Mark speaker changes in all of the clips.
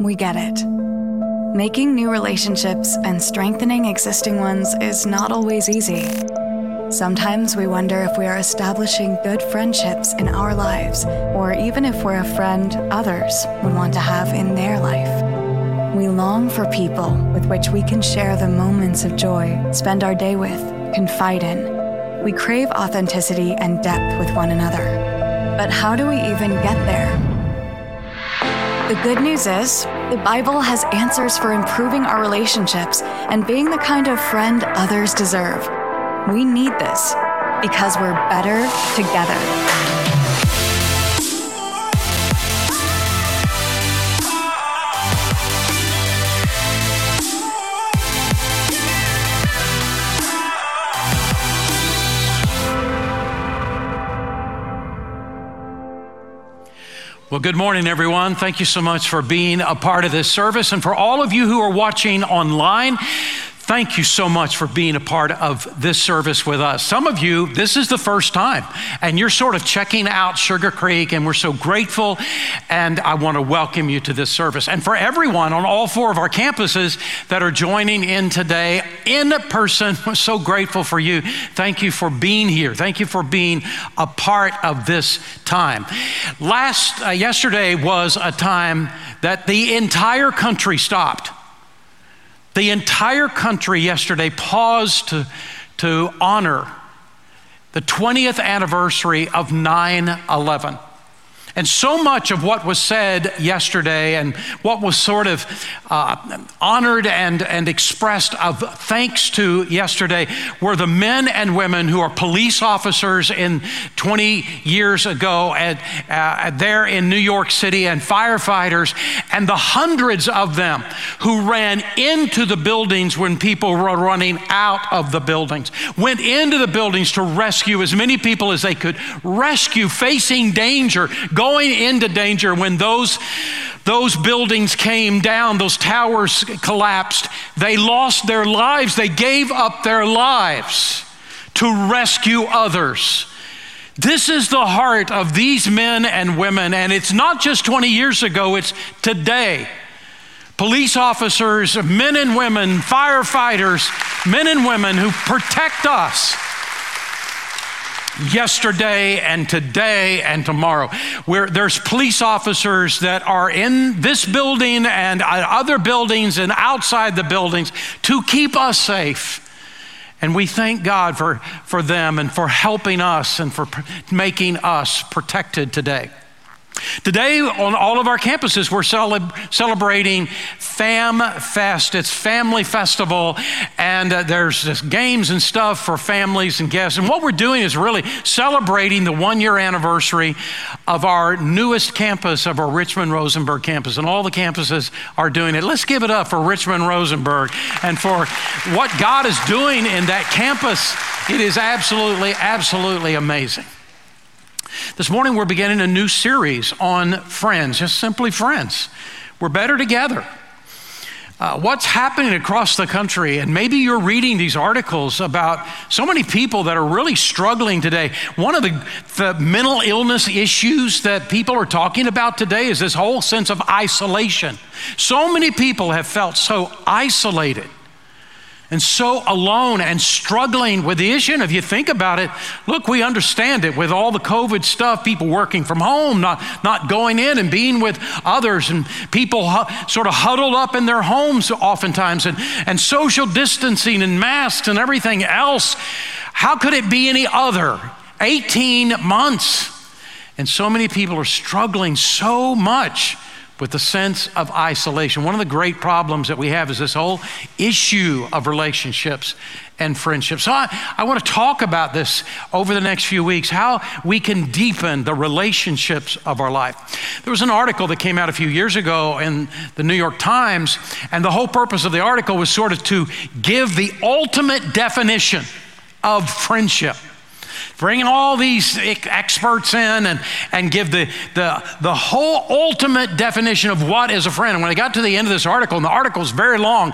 Speaker 1: We get it. Making new relationships and strengthening existing ones is not always easy. Sometimes we wonder if we are establishing good friendships in our lives, or even if we're a friend others would want to have in their life. We long for people with which we can share the moments of joy, spend our day with, confide in. We crave authenticity and depth with one another. But how do we even get there? The good news is, the Bible has answers for improving our relationships and being the kind of friend others deserve. We need this because we're better together.
Speaker 2: Well, good morning, everyone. Thank you so much for being a part of this service. And for all of you who are watching online, Thank you so much for being a part of this service with us. Some of you, this is the first time, and you're sort of checking out Sugar Creek, and we're so grateful. And I want to welcome you to this service. And for everyone on all four of our campuses that are joining in today in person, we're so grateful for you. Thank you for being here. Thank you for being a part of this time. Last, uh, yesterday was a time that the entire country stopped the entire country yesterday paused to, to honor the 20th anniversary of 9 11. And so much of what was said yesterday and what was sort of uh, honored and, and expressed of thanks to yesterday were the men and women who are police officers in 20 years ago at, uh, there in New York City and firefighters and the hundreds of them who ran into the buildings when people were running out of the buildings, went into the buildings to rescue as many people as they could rescue facing danger, going into danger when those, those buildings came down, those towers collapsed. They lost their lives, they gave up their lives to rescue others. This is the heart of these men and women, and it's not just 20 years ago, it's today. Police officers, men and women, firefighters, men and women who protect us yesterday and today and tomorrow. Where there's police officers that are in this building and other buildings and outside the buildings to keep us safe. And we thank God for, for them and for helping us and for making us protected today. Today, on all of our campuses, we're celebrating Fam Fest. It's Family Festival, and uh, there's games and stuff for families and guests. And what we're doing is really celebrating the one year anniversary of our newest campus, of our Richmond Rosenberg campus. And all the campuses are doing it. Let's give it up for Richmond Rosenberg and for what God is doing in that campus. It is absolutely, absolutely amazing. This morning, we're beginning a new series on friends, just simply friends. We're better together. Uh, what's happening across the country, and maybe you're reading these articles about so many people that are really struggling today. One of the, the mental illness issues that people are talking about today is this whole sense of isolation. So many people have felt so isolated and so alone and struggling with the issue. And if you think about it, look, we understand it with all the COVID stuff, people working from home, not, not going in and being with others, and people hu- sort of huddled up in their homes oftentimes, and, and social distancing and masks and everything else. How could it be any other? 18 months. And so many people are struggling so much with the sense of isolation. One of the great problems that we have is this whole issue of relationships and friendships. So I, I want to talk about this over the next few weeks, how we can deepen the relationships of our life. There was an article that came out a few years ago in the New York Times, and the whole purpose of the article was sort of to give the ultimate definition of friendship bringing all these experts in and, and give the, the, the whole ultimate definition of what is a friend. And when I got to the end of this article, and the article is very long,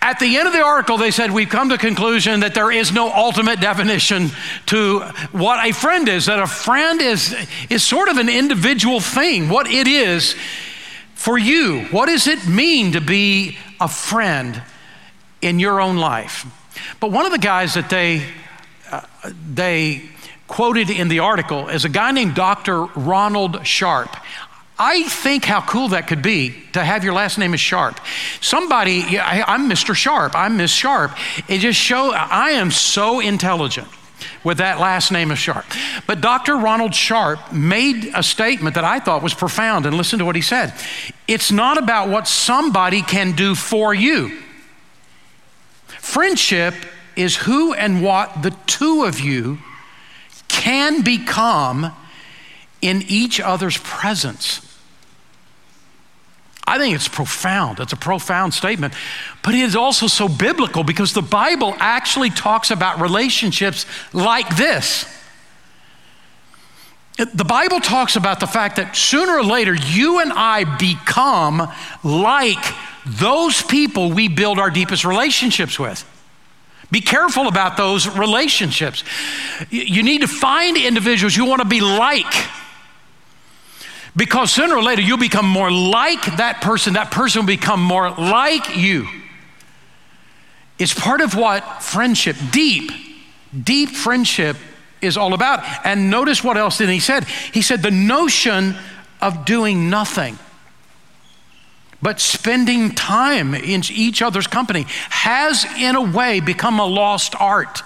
Speaker 2: at the end of the article, they said, We've come to the conclusion that there is no ultimate definition to what a friend is, that a friend is, is sort of an individual thing. What it is, For you, what does it mean to be a friend in your own life? But one of the guys that they, they quoted in the article is a guy named Dr. Ronald Sharp. I think how cool that could be to have your last name is Sharp. Somebody, yeah, I'm Mr. Sharp, I'm Miss Sharp. It just show I am so intelligent with that last name of Sharp. But Dr. Ronald Sharp made a statement that I thought was profound, and listen to what he said. It's not about what somebody can do for you. Friendship is who and what the two of you can become in each other's presence. I think it's profound. It's a profound statement. But it is also so biblical because the Bible actually talks about relationships like this. The Bible talks about the fact that sooner or later you and I become like those people we build our deepest relationships with. Be careful about those relationships. You need to find individuals you want to be like. Because sooner or later you'll become more like that person, that person will become more like you. It's part of what friendship, deep, deep friendship is all about. And notice what else then he said. He said the notion of doing nothing but spending time in each other's company has, in a way, become a lost art.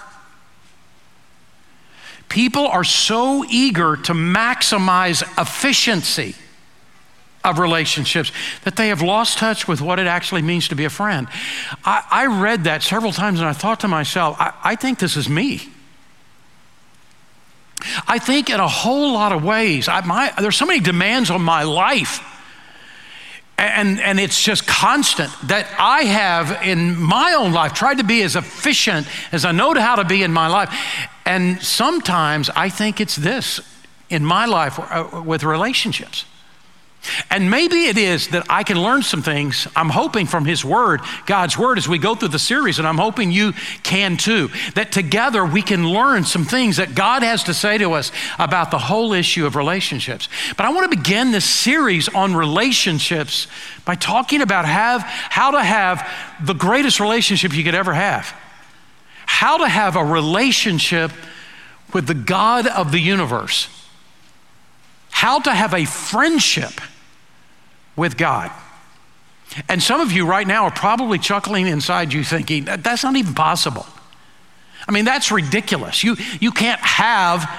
Speaker 2: People are so eager to maximize efficiency of relationships that they have lost touch with what it actually means to be a friend. I, I read that several times and I thought to myself, I, I think this is me. I think in a whole lot of ways, I, my, there's so many demands on my life. And, and it's just constant that I have in my own life tried to be as efficient as I know how to be in my life. And sometimes I think it's this in my life uh, with relationships. And maybe it is that I can learn some things. I'm hoping from His Word, God's Word, as we go through the series, and I'm hoping you can too. That together we can learn some things that God has to say to us about the whole issue of relationships. But I want to begin this series on relationships by talking about have, how to have the greatest relationship you could ever have. How to have a relationship with the God of the universe. How to have a friendship with God. And some of you right now are probably chuckling inside you thinking, that's not even possible. I mean, that's ridiculous. You, you can't have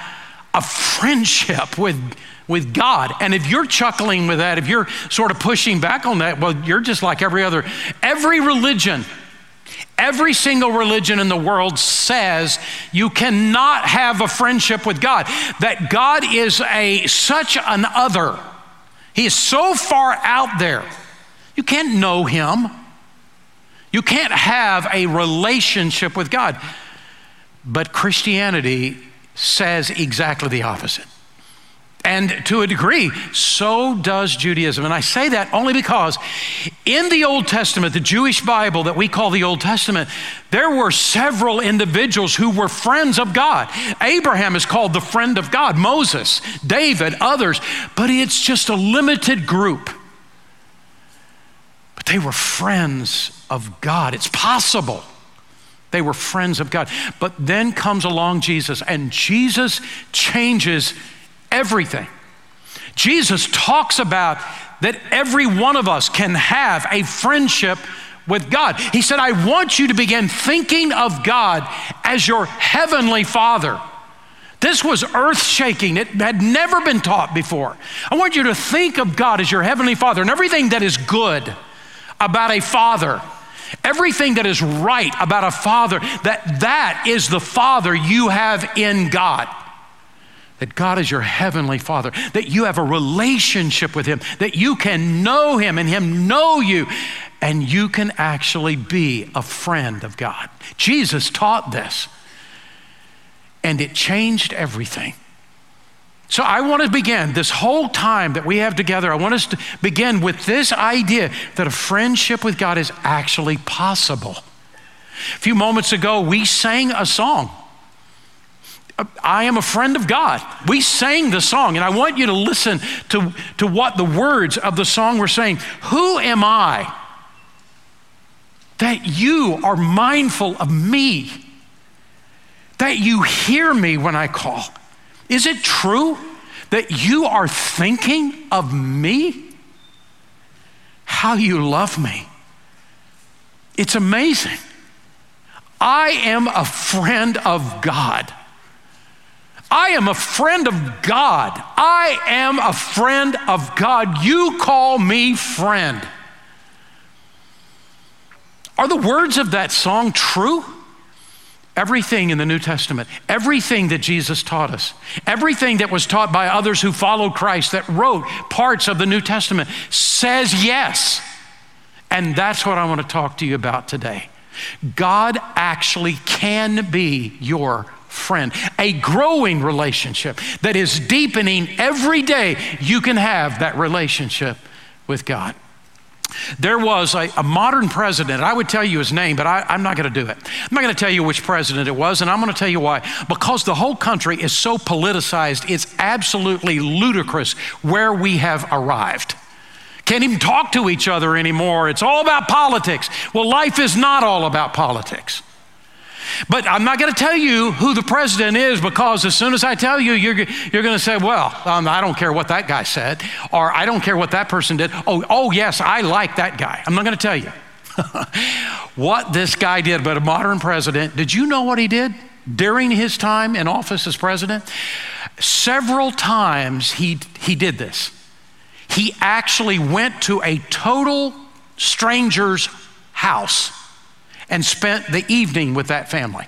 Speaker 2: a friendship with, with God. And if you're chuckling with that, if you're sort of pushing back on that, well, you're just like every other, every religion, every single religion in the world says you cannot have a friendship with God, that God is a such an other he is so far out there, you can't know him. You can't have a relationship with God. But Christianity says exactly the opposite. And to a degree, so does Judaism. And I say that only because in the Old Testament, the Jewish Bible that we call the Old Testament, there were several individuals who were friends of God. Abraham is called the friend of God, Moses, David, others, but it's just a limited group. But they were friends of God. It's possible. They were friends of God. But then comes along Jesus, and Jesus changes everything. Jesus talks about that every one of us can have a friendship with God. He said, I want you to begin thinking of God as your heavenly Father. This was earth shaking. It had never been taught before. I want you to think of God as your heavenly Father and everything that is good about a father, everything that is right about a father, that that is the Father you have in God that God is your heavenly Father, that you have a relationship with Him, that you can know Him and Him know you, and you can actually be a friend of God. Jesus taught this, and it changed everything. So I want to begin this whole time that we have together. I want us to begin with this idea that a friendship with God is actually possible. A few moments ago, we sang a song I am a friend of God. We sang the song, and I want you to listen to, to what the words of the song were saying. Who am I that you are mindful of me? That you hear me when I call? Is it true that you are thinking of me? How you love me. It's amazing. I am a friend of God. I am a friend of God. I am a friend of God. You call me friend. Are the words of that song true? Everything in the New Testament, everything that Jesus taught us, everything that was taught by others who followed Christ, that wrote parts of the New Testament, says yes. And that's what I want to talk to you about today. God actually can be your friend, a growing relationship that is deepening every day. You can have that relationship with God. There was a, a, modern president. I would tell you his name, but I, am not going to do it. I'm not going to tell you which president it was, and I'm going to tell you why. Because the whole country is so politicized, it's absolutely ludicrous where we have arrived. Can't even talk to each other anymore. It's all about politics. Well, life is not all about politics. But I'm not going to tell you who the president is because as soon as I tell you, you're, you're going to say, well, um, I don't care what that guy said, or I don't care what that person did. Oh, oh yes, I like that guy. I'm not going to tell you what this guy did, but a modern president, did you know what he did during his time in office as president? Several times he, he did this. He actually went to a total stranger's house and spent the evening with that family.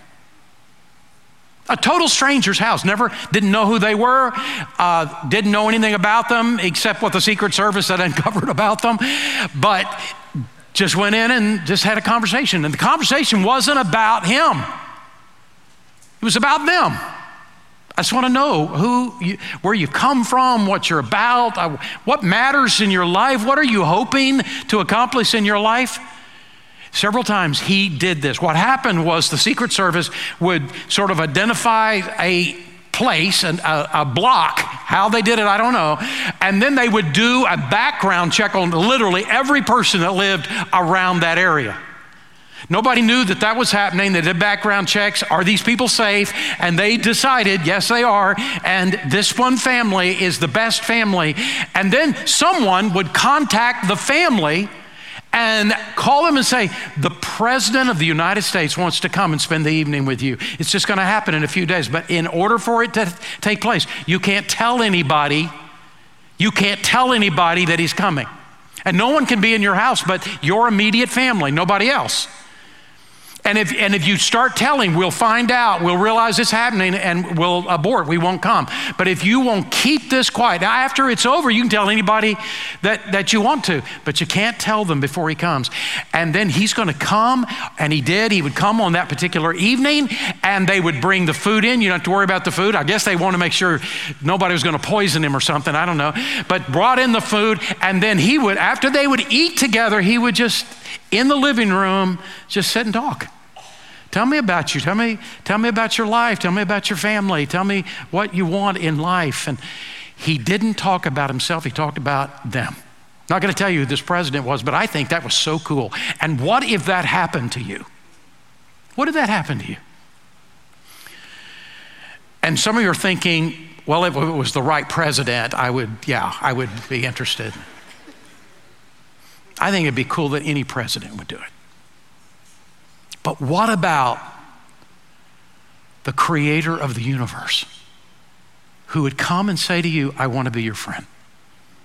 Speaker 2: A total stranger's house. Never didn't know who they were, uh, didn't know anything about them except what the Secret Service had uncovered about them, but just went in and just had a conversation. And the conversation wasn't about him, it was about them. I just want to know who, you, where you come from, what you're about, uh, what matters in your life, what are you hoping to accomplish in your life. Several times he did this. What happened was the Secret Service would sort of identify a place, and a, block. How they did it, I don't know. And then they would do a background check on literally every person that lived around that area. Nobody knew that that was happening. They did background checks. Are these people safe? And they decided, yes, they are. And this one family is the best family. And then someone would contact the family and call them and say, The President of the United States wants to come and spend the evening with you. It's just going to happen in a few days. But in order for it to take place, you can't tell anybody, you can't tell anybody that he's coming. And no one can be in your house but your immediate family, nobody else. And if, and if you start telling, we'll find out, we'll realize it's happening, and we'll abort, we won't come. But if you won't keep this quiet, now after it's over, you can tell anybody that, that you want to, but you can't tell them before he comes. And then he's going to come, and he did. He would come on that particular evening, and they would bring the food in. You don't have to worry about the food. I guess they want to make sure nobody was going to poison him or something. I don't know. But brought in the food, and then he would, after they would eat together, he would just, in the living room, just sit and talk. Tell me about you. Tell me, tell me about your life. Tell me about your family. Tell me what you want in life. And he didn't talk about himself, he talked about them. Not going to tell you who this president was, but I think that was so cool. And what if that happened to you? What if that happened to you? And some of you are thinking, well, if it was the right president, I would, yeah, I would be interested. I think it'd be cool that any president would do it. But what about the creator of the universe who would come and say to you, I want to be your friend?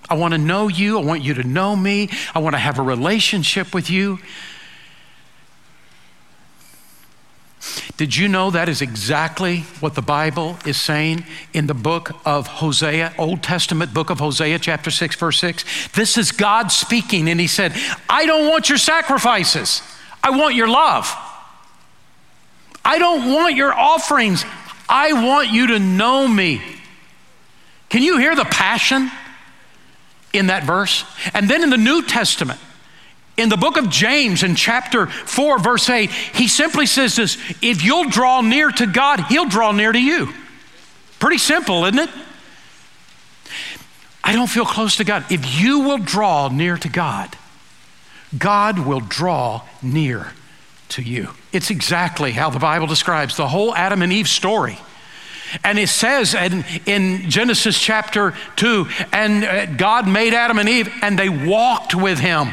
Speaker 2: I want to know you. I want you to know me. I want to have a relationship with you. Did you know that is exactly what the Bible is saying in the book of Hosea, Old Testament book of Hosea, chapter 6, verse 6? This is God speaking, and He said, I don't want your sacrifices, I want your love. I don't want your offerings. I want you to know me. Can you hear the passion in that verse? And then in the New Testament, in the book of James, in chapter 4, verse 8, he simply says this if you'll draw near to God, he'll draw near to you. Pretty simple, isn't it? I don't feel close to God. If you will draw near to God, God will draw near to you. It's exactly how the Bible describes the whole Adam and Eve story. And it says in, in Genesis chapter 2 and uh, God made Adam and Eve, and they walked with him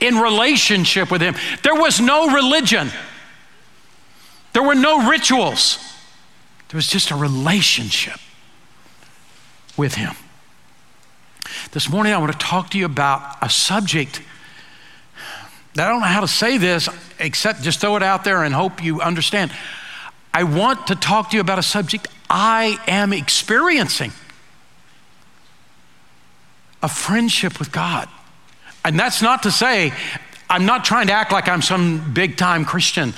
Speaker 2: in relationship with him. There was no religion, there were no rituals, there was just a relationship with him. This morning, I want to talk to you about a subject I don't know how to say this except just throw it out there and hope you understand. I want to talk to you about a subject I am experiencing a friendship with God. And that's not to say I'm not trying to act like I'm some big time Christian.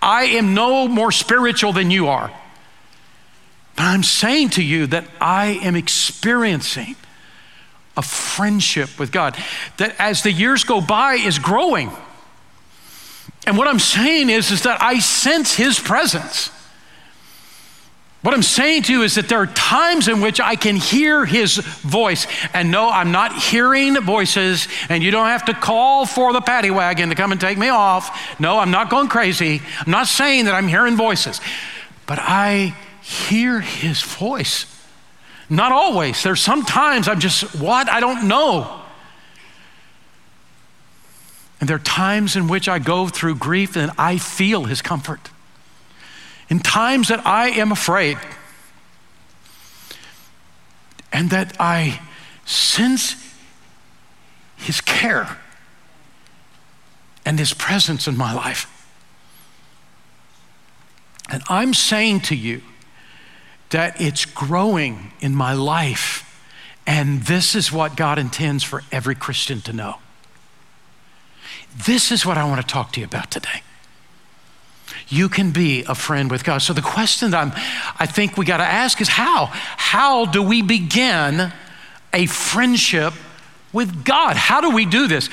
Speaker 2: I am no more spiritual than you are. But I'm saying to you that I am experiencing a friendship with God that as the years go by is growing. And what I'm saying is, is that I sense His presence. What I'm saying to you is that there are times in which I can hear his voice. And no, I'm not hearing voices, and you don't have to call for the paddy wagon to come and take me off. No, I'm not going crazy. I'm not saying that I'm hearing voices, but I hear his voice. Not always. There's sometimes I'm just, what? I don't know. And there are times in which I go through grief and I feel his comfort in times that I am afraid and that I sense His care and His presence in my life. And I'm saying to you that it's growing in my life, and this is what God intends for every Christian to know. This is what I want to talk to you about today you can be a friend with God. So the question that I'm, I think we got to ask is how? How do we begin a friendship with God? How do we do this?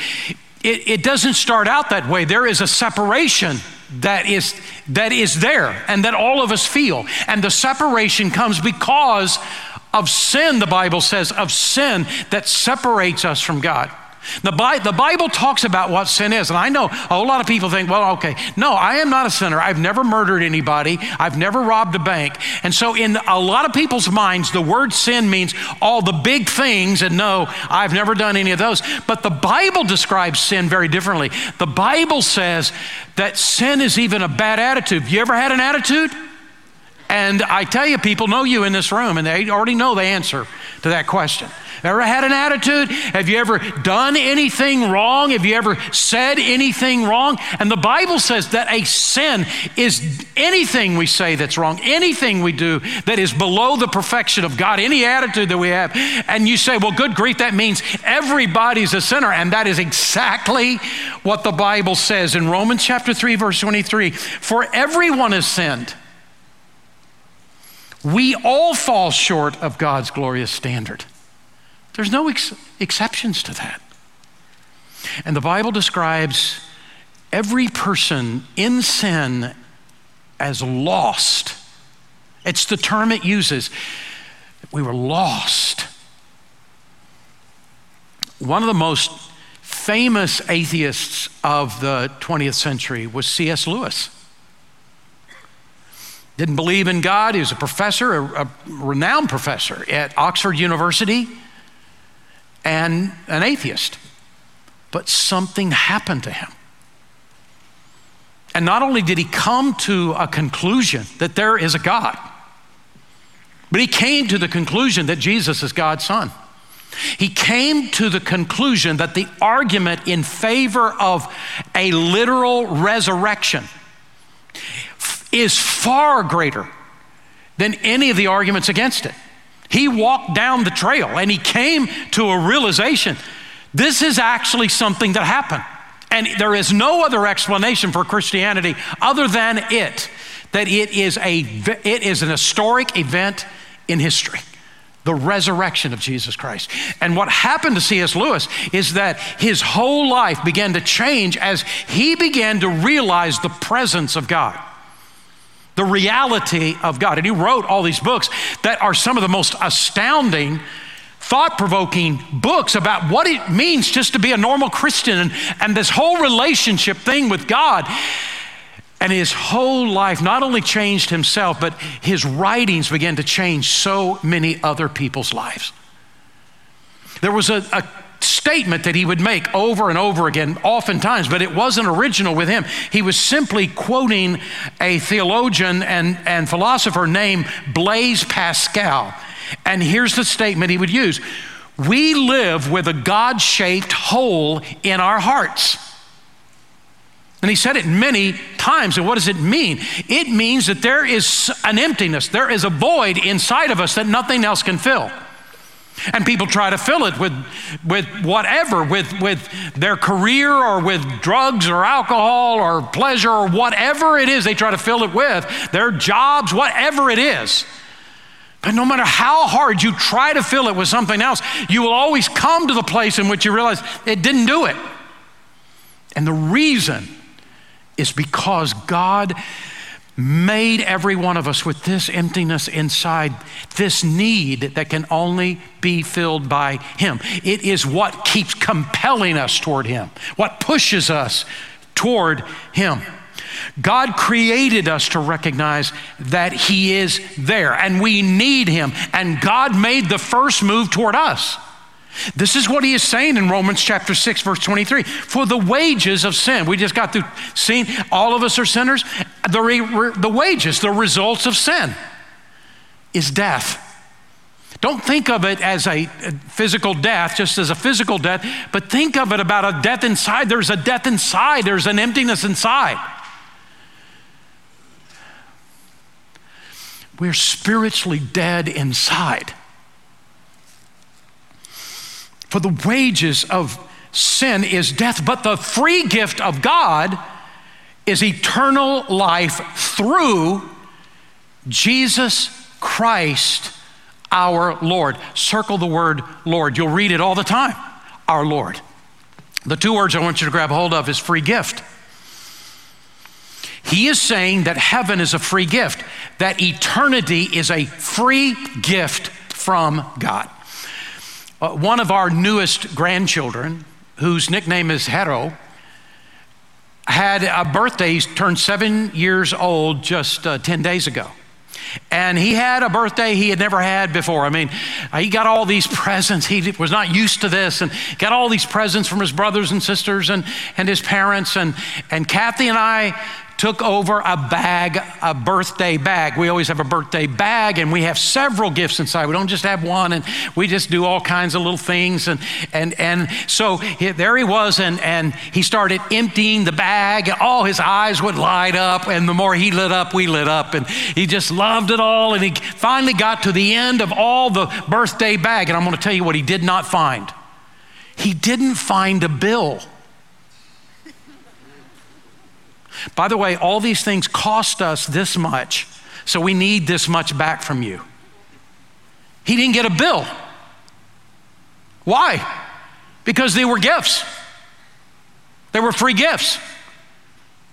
Speaker 2: It, it doesn't start out that way. There is a separation that is that is there and that all of us feel. And the separation comes because of sin, the Bible says, of sin that separates us from God. The, Bi- the Bible talks about what sin is, and I know a whole lot of people think, well, okay, no, I am not a sinner. I've never murdered anybody, I've never robbed a bank. And so, in a lot of people's minds, the word sin means all the big things, and no, I've never done any of those. But the Bible describes sin very differently. The Bible says that sin is even a bad attitude. You ever had an attitude? And I tell you, people know you in this room, and they already know the answer to that question. Ever had an attitude? Have you ever done anything wrong? Have you ever said anything wrong? And the Bible says that a sin is anything we say that's wrong, anything we do that is below the perfection of God, any attitude that we have. And you say, well, good grief, that means everybody's a sinner. And that is exactly what the Bible says in Romans chapter 3, verse 23 For everyone has sinned. We all fall short of God's glorious standard. There's no ex- exceptions to that. And the Bible describes every person in sin as lost. It's the term it uses. We were lost. One of the most famous atheists of the 20th century was C.S. Lewis. Didn't believe in God. He was a professor, a, a renowned professor at Oxford University and an atheist. But something happened to him. And not only did he come to a conclusion that there is a God, but he came to the conclusion that Jesus is God's son. He came to the conclusion that the argument in favor of a literal resurrection is far greater than any of the arguments against it. He walked down the trail and he came to a realization this is actually something that happened. And there is no other explanation for Christianity other than it, that it is, a, it is an historic event in history the resurrection of Jesus Christ. And what happened to C.S. Lewis is that his whole life began to change as he began to realize the presence of God. The reality of God. And he wrote all these books that are some of the most astounding, thought provoking books about what it means just to be a normal Christian and, and this whole relationship thing with God. And his whole life not only changed himself, but his writings began to change so many other people's lives. There was a, a statement that he would make over and over again, oftentimes, but it wasn't original with him. He was simply quoting a theologian and, and philosopher named Blaise Pascal. And here's the statement he would use We live with a God shaped hole in our hearts. And he said it many times. And what does it mean? It means that there is an emptiness, there is a void inside of us that nothing else can fill. And people try to fill it with, with whatever, with, with their career or with drugs or alcohol or pleasure or whatever it is they try to fill it with, their jobs, whatever it is. But no matter how hard you try to fill it with something else, you will always come to the place in which you realize it didn't do it. And the reason is because God made every one of us with this emptiness inside, this need that can only be filled by Him. It is what keeps compelling us toward Him, what pushes us toward Him. God created us to recognize that He is there and we need Him, and God made the first move toward us. This is what he is saying in Romans chapter 6, verse 23. For the wages of sin, we just got through seeing all of us are sinners. The, re, the wages, the results of sin, is death. Don't think of it as a physical death, just as a physical death, but think of it about a death inside. There's a death inside, there's an emptiness inside. We're spiritually dead inside. For the wages of sin is death, but the free gift of God is eternal life through Jesus Christ our Lord. Circle the word Lord. You'll read it all the time. Our Lord. The two words I want you to grab hold of is free gift. He is saying that heaven is a free gift, that eternity is a free gift from God. Uh, one of our newest grandchildren, whose nickname is Hero, had a birthday. Turned seven years old just uh, 10 days ago. And he had a birthday he had never had before. I mean, uh, he got all these presents. He was not used to this and got all these presents from his brothers and sisters and, and his parents. And, and Kathy and I took over a bag, a birthday bag. We always have a birthday bag, and we have several gifts inside. We don't just have one, and we just do all kinds of little things. And and and so he, there he was, and and he started emptying the bag. All his eyes would light up, and the more he lit up, we lit up, and he just loved it all. And he finally got to the end of all the birthday bag, and I'm going to tell you what he did not find. He didn't find a bill. By the way, all these things cost us this much, so we need this much back from you. He didn't get a bill. Why? Because they were gifts, they were free gifts.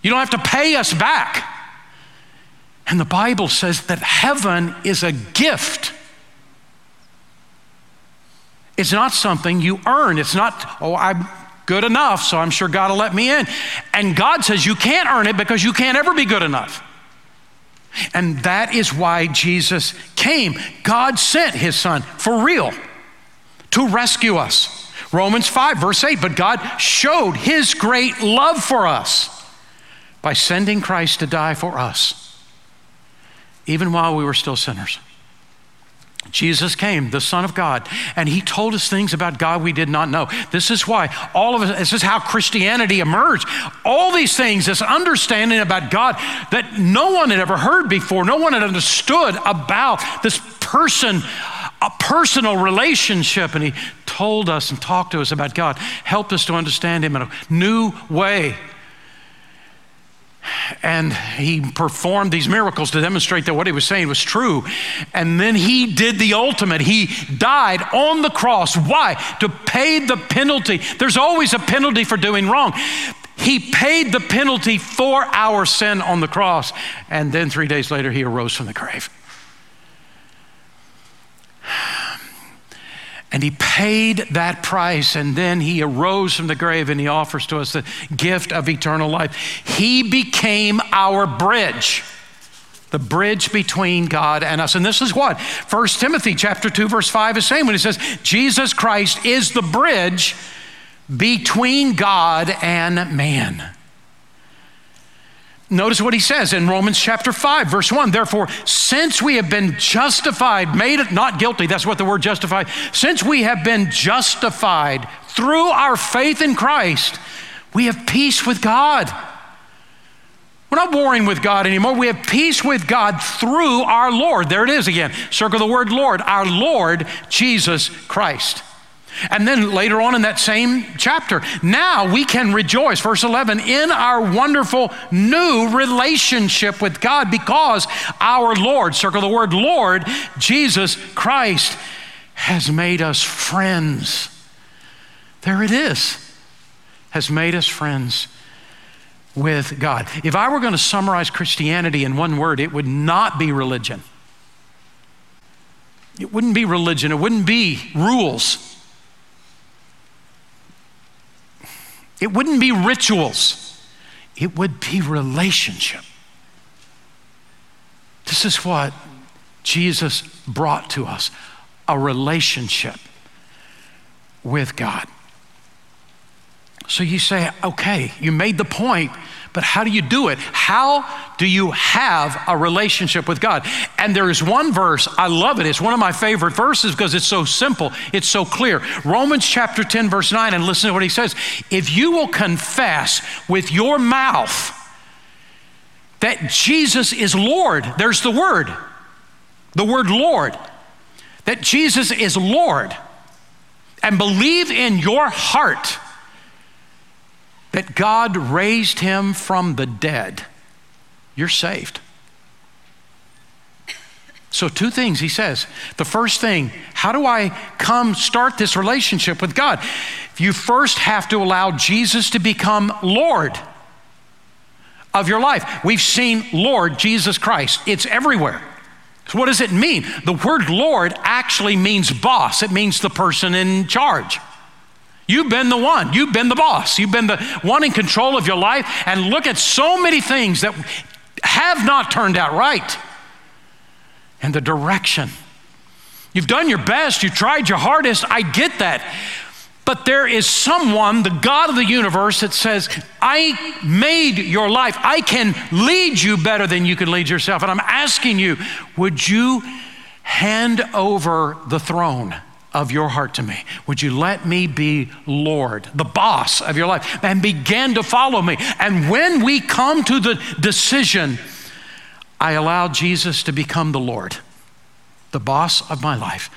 Speaker 2: You don't have to pay us back. And the Bible says that heaven is a gift. It's not something you earn. It's not, oh, I'm good enough, so I'm sure God will let me in. And God says you can't earn it because you can't ever be good enough. And that is why Jesus came. God sent his son for real to rescue us. Romans 5, verse 8, but God showed his great love for us by sending Christ to die for us, even while we were still sinners. Jesus came, the Son of God, and he told us things about God we did not know. This is why all of us, this is how Christianity emerged. All these things, this understanding about God that no one had ever heard before, no one had understood about this person, a personal relationship. And he told us and talked to us about God, helped us to understand him in a new way and he performed these miracles to demonstrate that what he was saying was true. And then he did the ultimate. He died on the cross. Why? To pay the penalty. There's always a penalty for doing wrong. He paid the penalty for our sin on the cross. And then three days later, he arose from the grave. And he paid that price, and then he arose from the grave and he offers to us the gift of eternal life. He became our bridge the bridge between God and us. And this is what 1 Timothy chapter 2 verse 5 is saying when he says Jesus Christ is the bridge between God and man. Notice what he says in Romans chapter 5, verse 1. Therefore, since we have been justified, made not guilty, that's what the word justified, since we have been justified through our faith in Christ, we have peace with God. We're not warring with God anymore. We have peace with God through our Lord. There it is again. Circle the word Lord, our Lord Jesus Christ. And then later on in that same chapter, now we can rejoice, verse 11, in our wonderful new relationship with God because our Lord, circle the word Lord, Jesus Christ, has made us friends. There it is, has made us friends with God. If I were going to summarize Christianity in one word, it would not be religion. It wouldn't be religion, it wouldn't be rules. It wouldn't be rituals, it would be relationship. This is what Jesus brought to us a relationship with God. So you say, okay, you made the point, but how do you do it? How do you have a relationship with God? And there is one verse, I love it. It's one of my favorite verses because it's so simple, it's so clear. Romans chapter 10, verse 9, and listen to what he says. If you will confess with your mouth that Jesus is Lord, there's the word, the word Lord, that Jesus is Lord, and believe in your heart that God raised him from the dead, you're saved. So, two things he says. The first thing, how do I come start this relationship with God? You first have to allow Jesus to become Lord of your life. We've seen Lord Jesus Christ, it's everywhere. So what does it mean? The word Lord actually means boss, it means the person in charge. You've been the one. You've been the boss. You've been the one in control of your life. And look at so many things that have not turned out right. And the direction. You've done your best. You tried your hardest. I get that. But there is someone, the God of the universe, that says, I made your life. I can lead you better than you can lead yourself. And I'm asking you, would you hand over the throne? Of your heart to me? Would you let me be Lord, the boss of your life, and begin to follow me? And when we come to the decision, I allow Jesus to become the Lord, the boss of my life.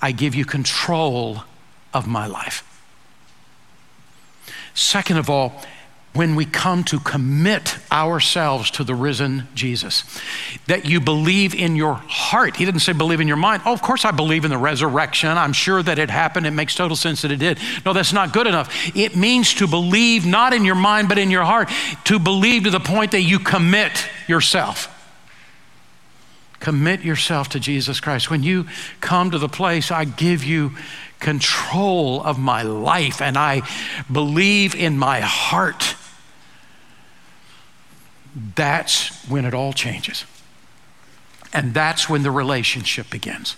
Speaker 2: I give you control of my life. Second of all, when we come to commit ourselves to the risen Jesus. That you believe in your heart. He didn't say believe in your mind. Oh, of course I believe in the resurrection. I'm sure that it happened. It makes total sense that it did. No, that's not good enough. It means to believe not in your mind, but in your heart. To believe to the point that you commit yourself. Commit yourself to Jesus Christ. When you come to the place, I give you control of my life and I believe in my heart that's when it all changes. And that's when the relationship begins.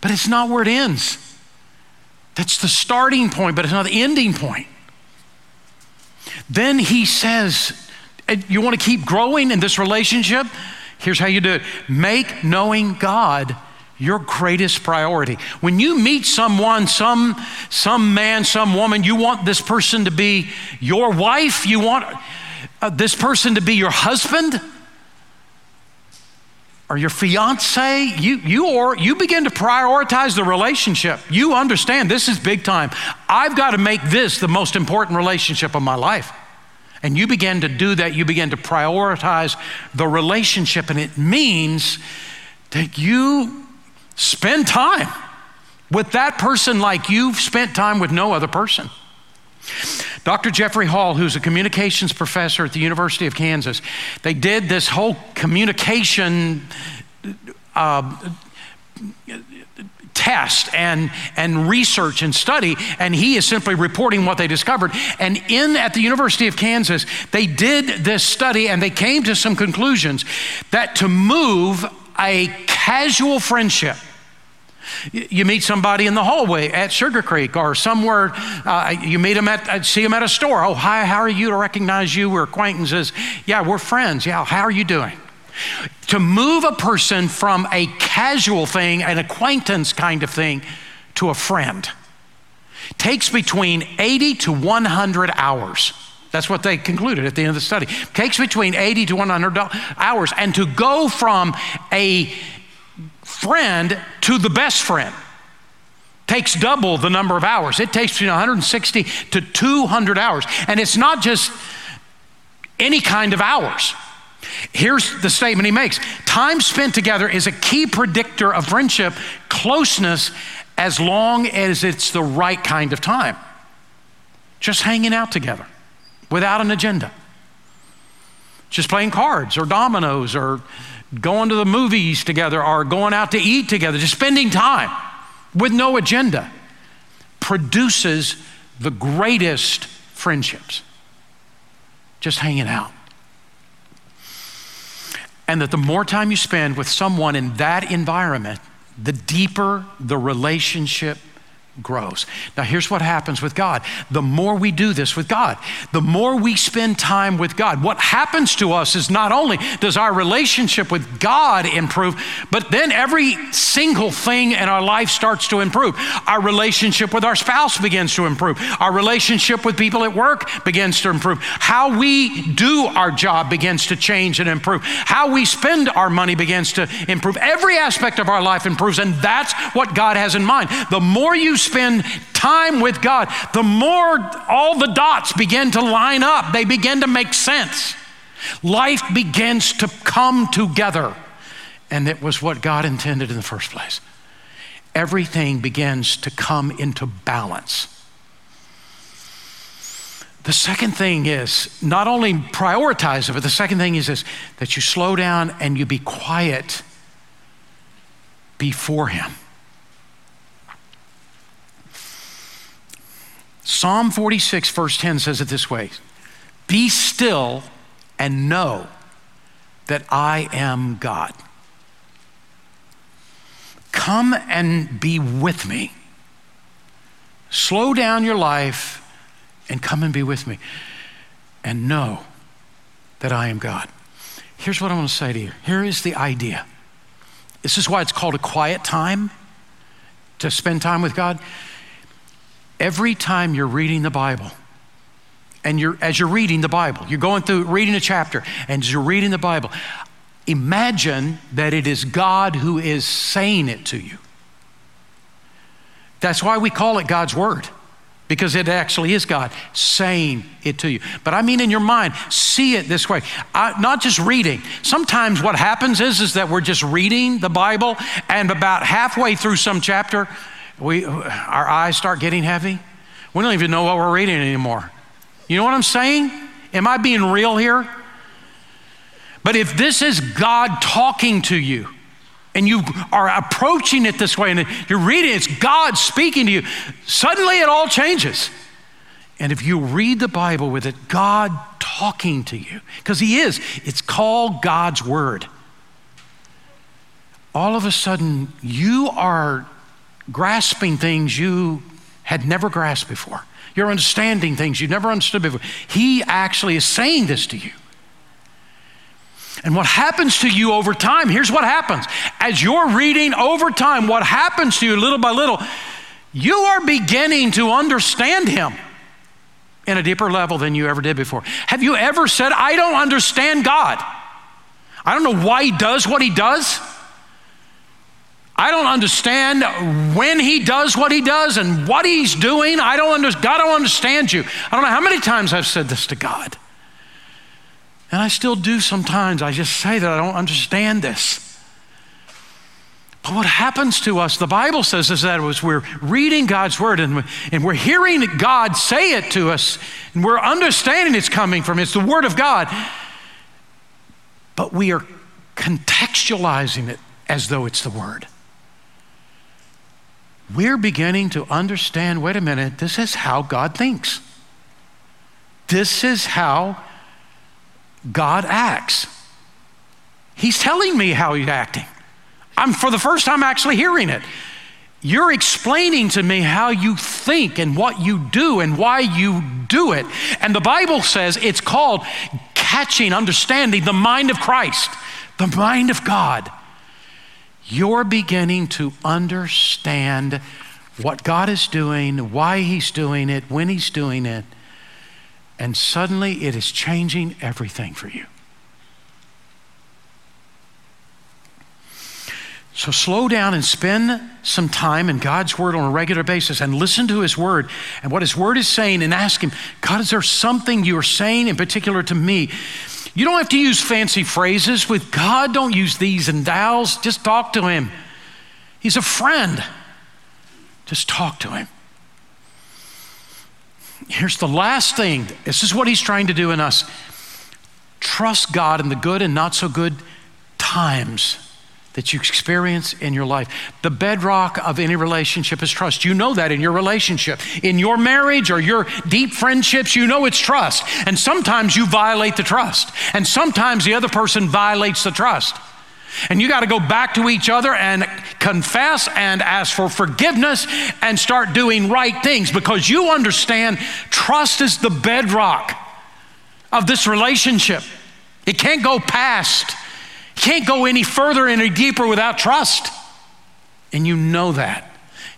Speaker 2: But it's not where it ends. That's the starting point, but it's not the ending point. Then he says, You want to keep growing in this relationship? Here's how you do it make knowing God your greatest priority. When you meet someone, some, some man, some woman, you want this person to be your wife, you want uh, this person to be your husband or your fiance, you, you, or, you begin to prioritize the relationship. You understand this is big time. I've got to make this the most important relationship of my life. And you begin to do that, you begin to prioritize the relationship, and it means that you spend time with that person like you've spent time with no other person. Dr. Jeffrey Hall, who's a communications professor at the University of Kansas, they did this whole communication uh, test and, and research and study, and he is simply reporting what they discovered. And in at the University of Kansas, they did this study and they came to some conclusions that to move a casual friendship you meet somebody in the hallway at Sugar Creek or somewhere, uh, you meet them at, see them at a store. Oh, hi, how are you? To recognize you, we're acquaintances. Yeah, we're friends. Yeah, how are you doing? To move a person from a casual thing, an acquaintance kind of thing, to a friend takes between 80 to 100 hours. That's what they concluded at the end of the study. Takes between 80 to 100 hours. And to go from a friend to the best friend takes double the number of hours. It takes between 160 to 200 hours. And it's not just any kind of hours. Here's the statement he makes Time spent together is a key predictor of friendship, closeness, as long as it's the right kind of time. Just hanging out together without an agenda. Just playing cards or dominoes or going to the movies together or going out to eat together, just spending time with no agenda produces the greatest friendships. Just hanging out. And that the more time you spend with someone in that environment, the deeper the relationship grows. Now, here's what happens with God. The more we do this with God, the more we spend time with God, what happens to us is not only does our relationship with God improve, but then every single thing in our life starts to improve. Our relationship with our spouse begins to improve. Our relationship with people at work begins to improve. How we do our job begins to change and improve. How we spend our money begins to improve. Every aspect of our life improves, and that's what God has in mind. The more you spend time with God, the more all the dots begin to line up, they begin to make sense. Life begins to come together. And it was what God intended in the first place. Everything begins to come into balance. The second thing is not only prioritize it, but the second thing is this, that you slow down and you be quiet before Him. Psalm 46, verse 10 says it this way Be still and know that I am God. Come and be with me. Slow down your life and come and be with me. And know that I am God. Here's what I want to say to you. Here is the idea. This is why it's called a quiet time to spend time with God. Every time you're reading the Bible, and you're, as you're reading the Bible, you're going through reading a chapter, and as you're reading the Bible, imagine that it is God who is saying it to you. That's why we call it God's Word, because it actually is God saying it to you. But I mean, in your mind, see it this way, I, not just reading. Sometimes what happens is, is that we're just reading the Bible, and about halfway through some chapter, we, our eyes start getting heavy. We don't even know what we're reading anymore. You know what I'm saying? Am I being real here? But if this is God talking to you, and you are approaching it this way, and you're reading, it's God speaking to you, suddenly it all changes. And if you read the Bible with it, God talking to you, because He is, it's called God's Word. All of a sudden, you are grasping things you had never grasped before. You're understanding things you've never understood before. He actually is saying this to you. And what happens to you over time, here's what happens. As you're reading over time, what happens to you little by little, you are beginning to understand Him in a deeper level than you ever did before. Have you ever said, I don't understand God? I don't know why He does what He does. I don't understand when he does what he does and what he's doing. I don't understand. God, I don't understand you. I don't know how many times I've said this to God. And I still do sometimes. I just say that I don't understand this. But what happens to us, the Bible says, is that as we're reading God's word and, and we're hearing God say it to us, and we're understanding it's coming from, it's the word of God, but we are contextualizing it as though it's the word. We're beginning to understand wait a minute, this is how God thinks. This is how God acts. He's telling me how he's acting. I'm for the first time actually hearing it. You're explaining to me how you think and what you do and why you do it. And the Bible says it's called catching, understanding the mind of Christ, the mind of God. You're beginning to understand what God is doing, why He's doing it, when He's doing it, and suddenly it is changing everything for you. So slow down and spend some time in God's Word on a regular basis and listen to His Word and what His Word is saying and ask Him, God, is there something you are saying in particular to me? You don't have to use fancy phrases with God. Don't use these and thous. Just talk to Him. He's a friend. Just talk to Him. Here's the last thing this is what He's trying to do in us trust God in the good and not so good times that you experience in your life. The bedrock of any relationship is trust. You know that in your relationship. In your marriage or your deep friendships, you know it's trust. And sometimes you violate the trust. And sometimes the other person violates the trust. And you got to go back to each other and confess and ask for forgiveness and start doing right things because you understand trust is the bedrock of this relationship. It can't go past can't go any further, any deeper without trust. And you know that.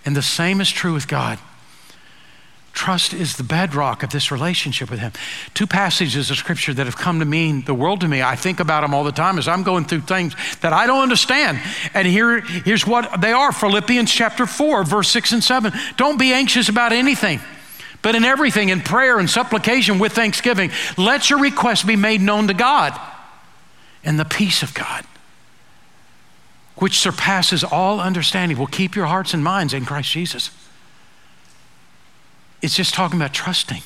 Speaker 2: And the same is true with God. Trust is the bedrock of this relationship with Him. Two passages of Scripture that have come to mean the world to me. I think about them all the time as I'm going through things that I don't understand. And here, here's what they are Philippians chapter 4, verse 6 and 7. Don't be anxious about anything, but in everything, in prayer and supplication with thanksgiving, let your requests be made known to God and the peace of God, which surpasses all understanding, will keep your hearts and minds in Christ Jesus. It's just talking about trusting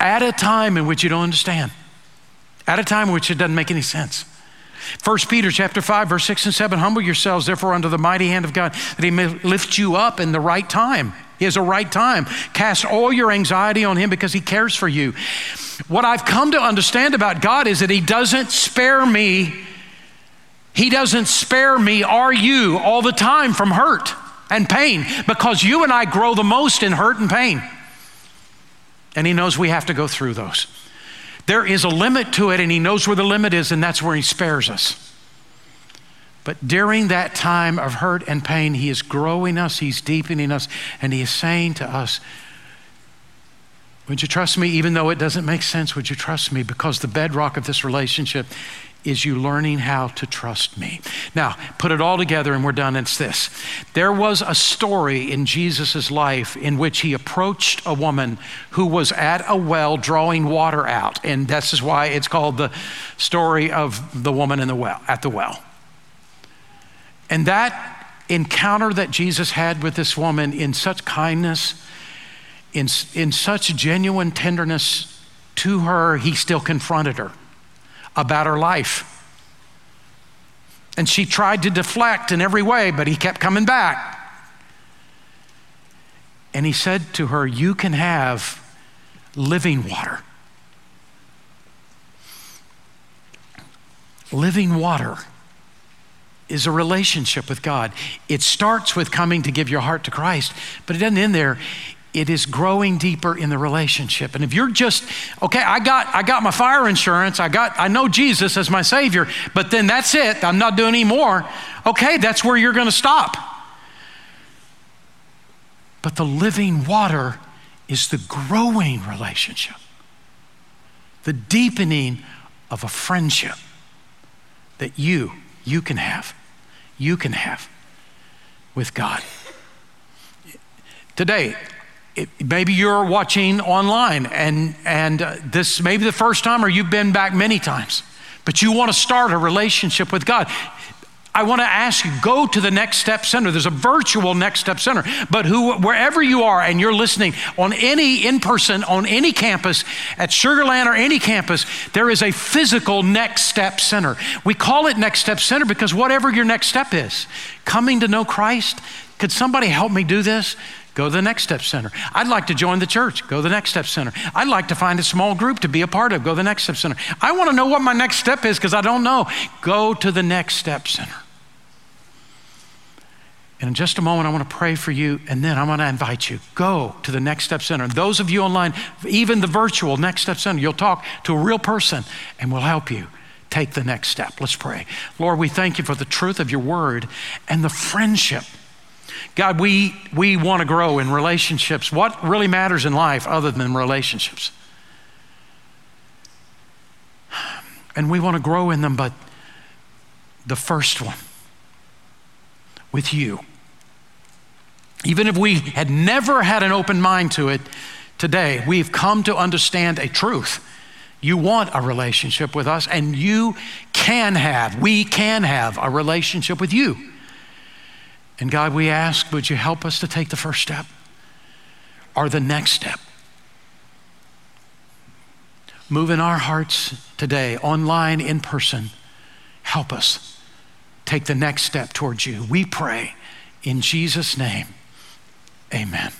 Speaker 2: at a time in which you don't understand, at a time in which it doesn't make any sense. 1 Peter chapter 5 verse 6 and 7 humble yourselves therefore under the mighty hand of God that he may lift you up in the right time. He has a right time. Cast all your anxiety on him because he cares for you. What I've come to understand about God is that He doesn't spare me. He doesn't spare me or you all the time from hurt and pain because you and I grow the most in hurt and pain. And He knows we have to go through those. There is a limit to it, and He knows where the limit is, and that's where He spares us. But during that time of hurt and pain, He is growing us, He's deepening us, and He is saying to us, would you trust me even though it doesn't make sense? Would you trust me? Because the bedrock of this relationship is you learning how to trust me. Now, put it all together and we're done. It's this. There was a story in Jesus' life in which he approached a woman who was at a well drawing water out. And this is why it's called the story of the woman in the well, at the well. And that encounter that Jesus had with this woman in such kindness, in, in such genuine tenderness to her, he still confronted her about her life. And she tried to deflect in every way, but he kept coming back. And he said to her, You can have living water. Living water is a relationship with God. It starts with coming to give your heart to Christ, but it doesn't end there it is growing deeper in the relationship. And if you're just okay i got i got my fire insurance. I got i know jesus as my savior but then that's it. I'm not doing any more. Okay that's where you're going to stop. But the living water is the growing relationship the deepening of a friendship that you you can have you can have with god. Today maybe you're watching online and, and uh, this may be the first time or you've been back many times, but you want to start a relationship with God. I want to ask you go to the Next Step Center. There's a virtual Next Step Center, but who, wherever you are and you're listening on any in person, on any campus, at Sugarland or any campus, there is a physical Next Step Center. We call it Next Step Center because whatever your next step is, coming to know Christ, could somebody help me do this? Go to the Next Step Center. I'd like to join the church. Go to the Next Step Center. I'd like to find a small group to be a part of. Go to the Next Step Center. I want to know what my next step is because I don't know. Go to the Next Step Center. And in just a moment, I want to pray for you, and then I'm going to invite you. Go to the Next Step Center. And those of you online, even the virtual Next Step Center, you'll talk to a real person, and we'll help you take the next step. Let's pray. Lord, we thank you for the truth of your word and the friendship God, we, we want to grow in relationships. What really matters in life other than relationships? And we want to grow in them, but the first one with you. Even if we had never had an open mind to it, today we've come to understand a truth. You want a relationship with us, and you can have, we can have a relationship with you. And God, we ask, would you help us to take the first step or the next step? Move in our hearts today, online, in person. Help us take the next step towards you. We pray in Jesus' name. Amen.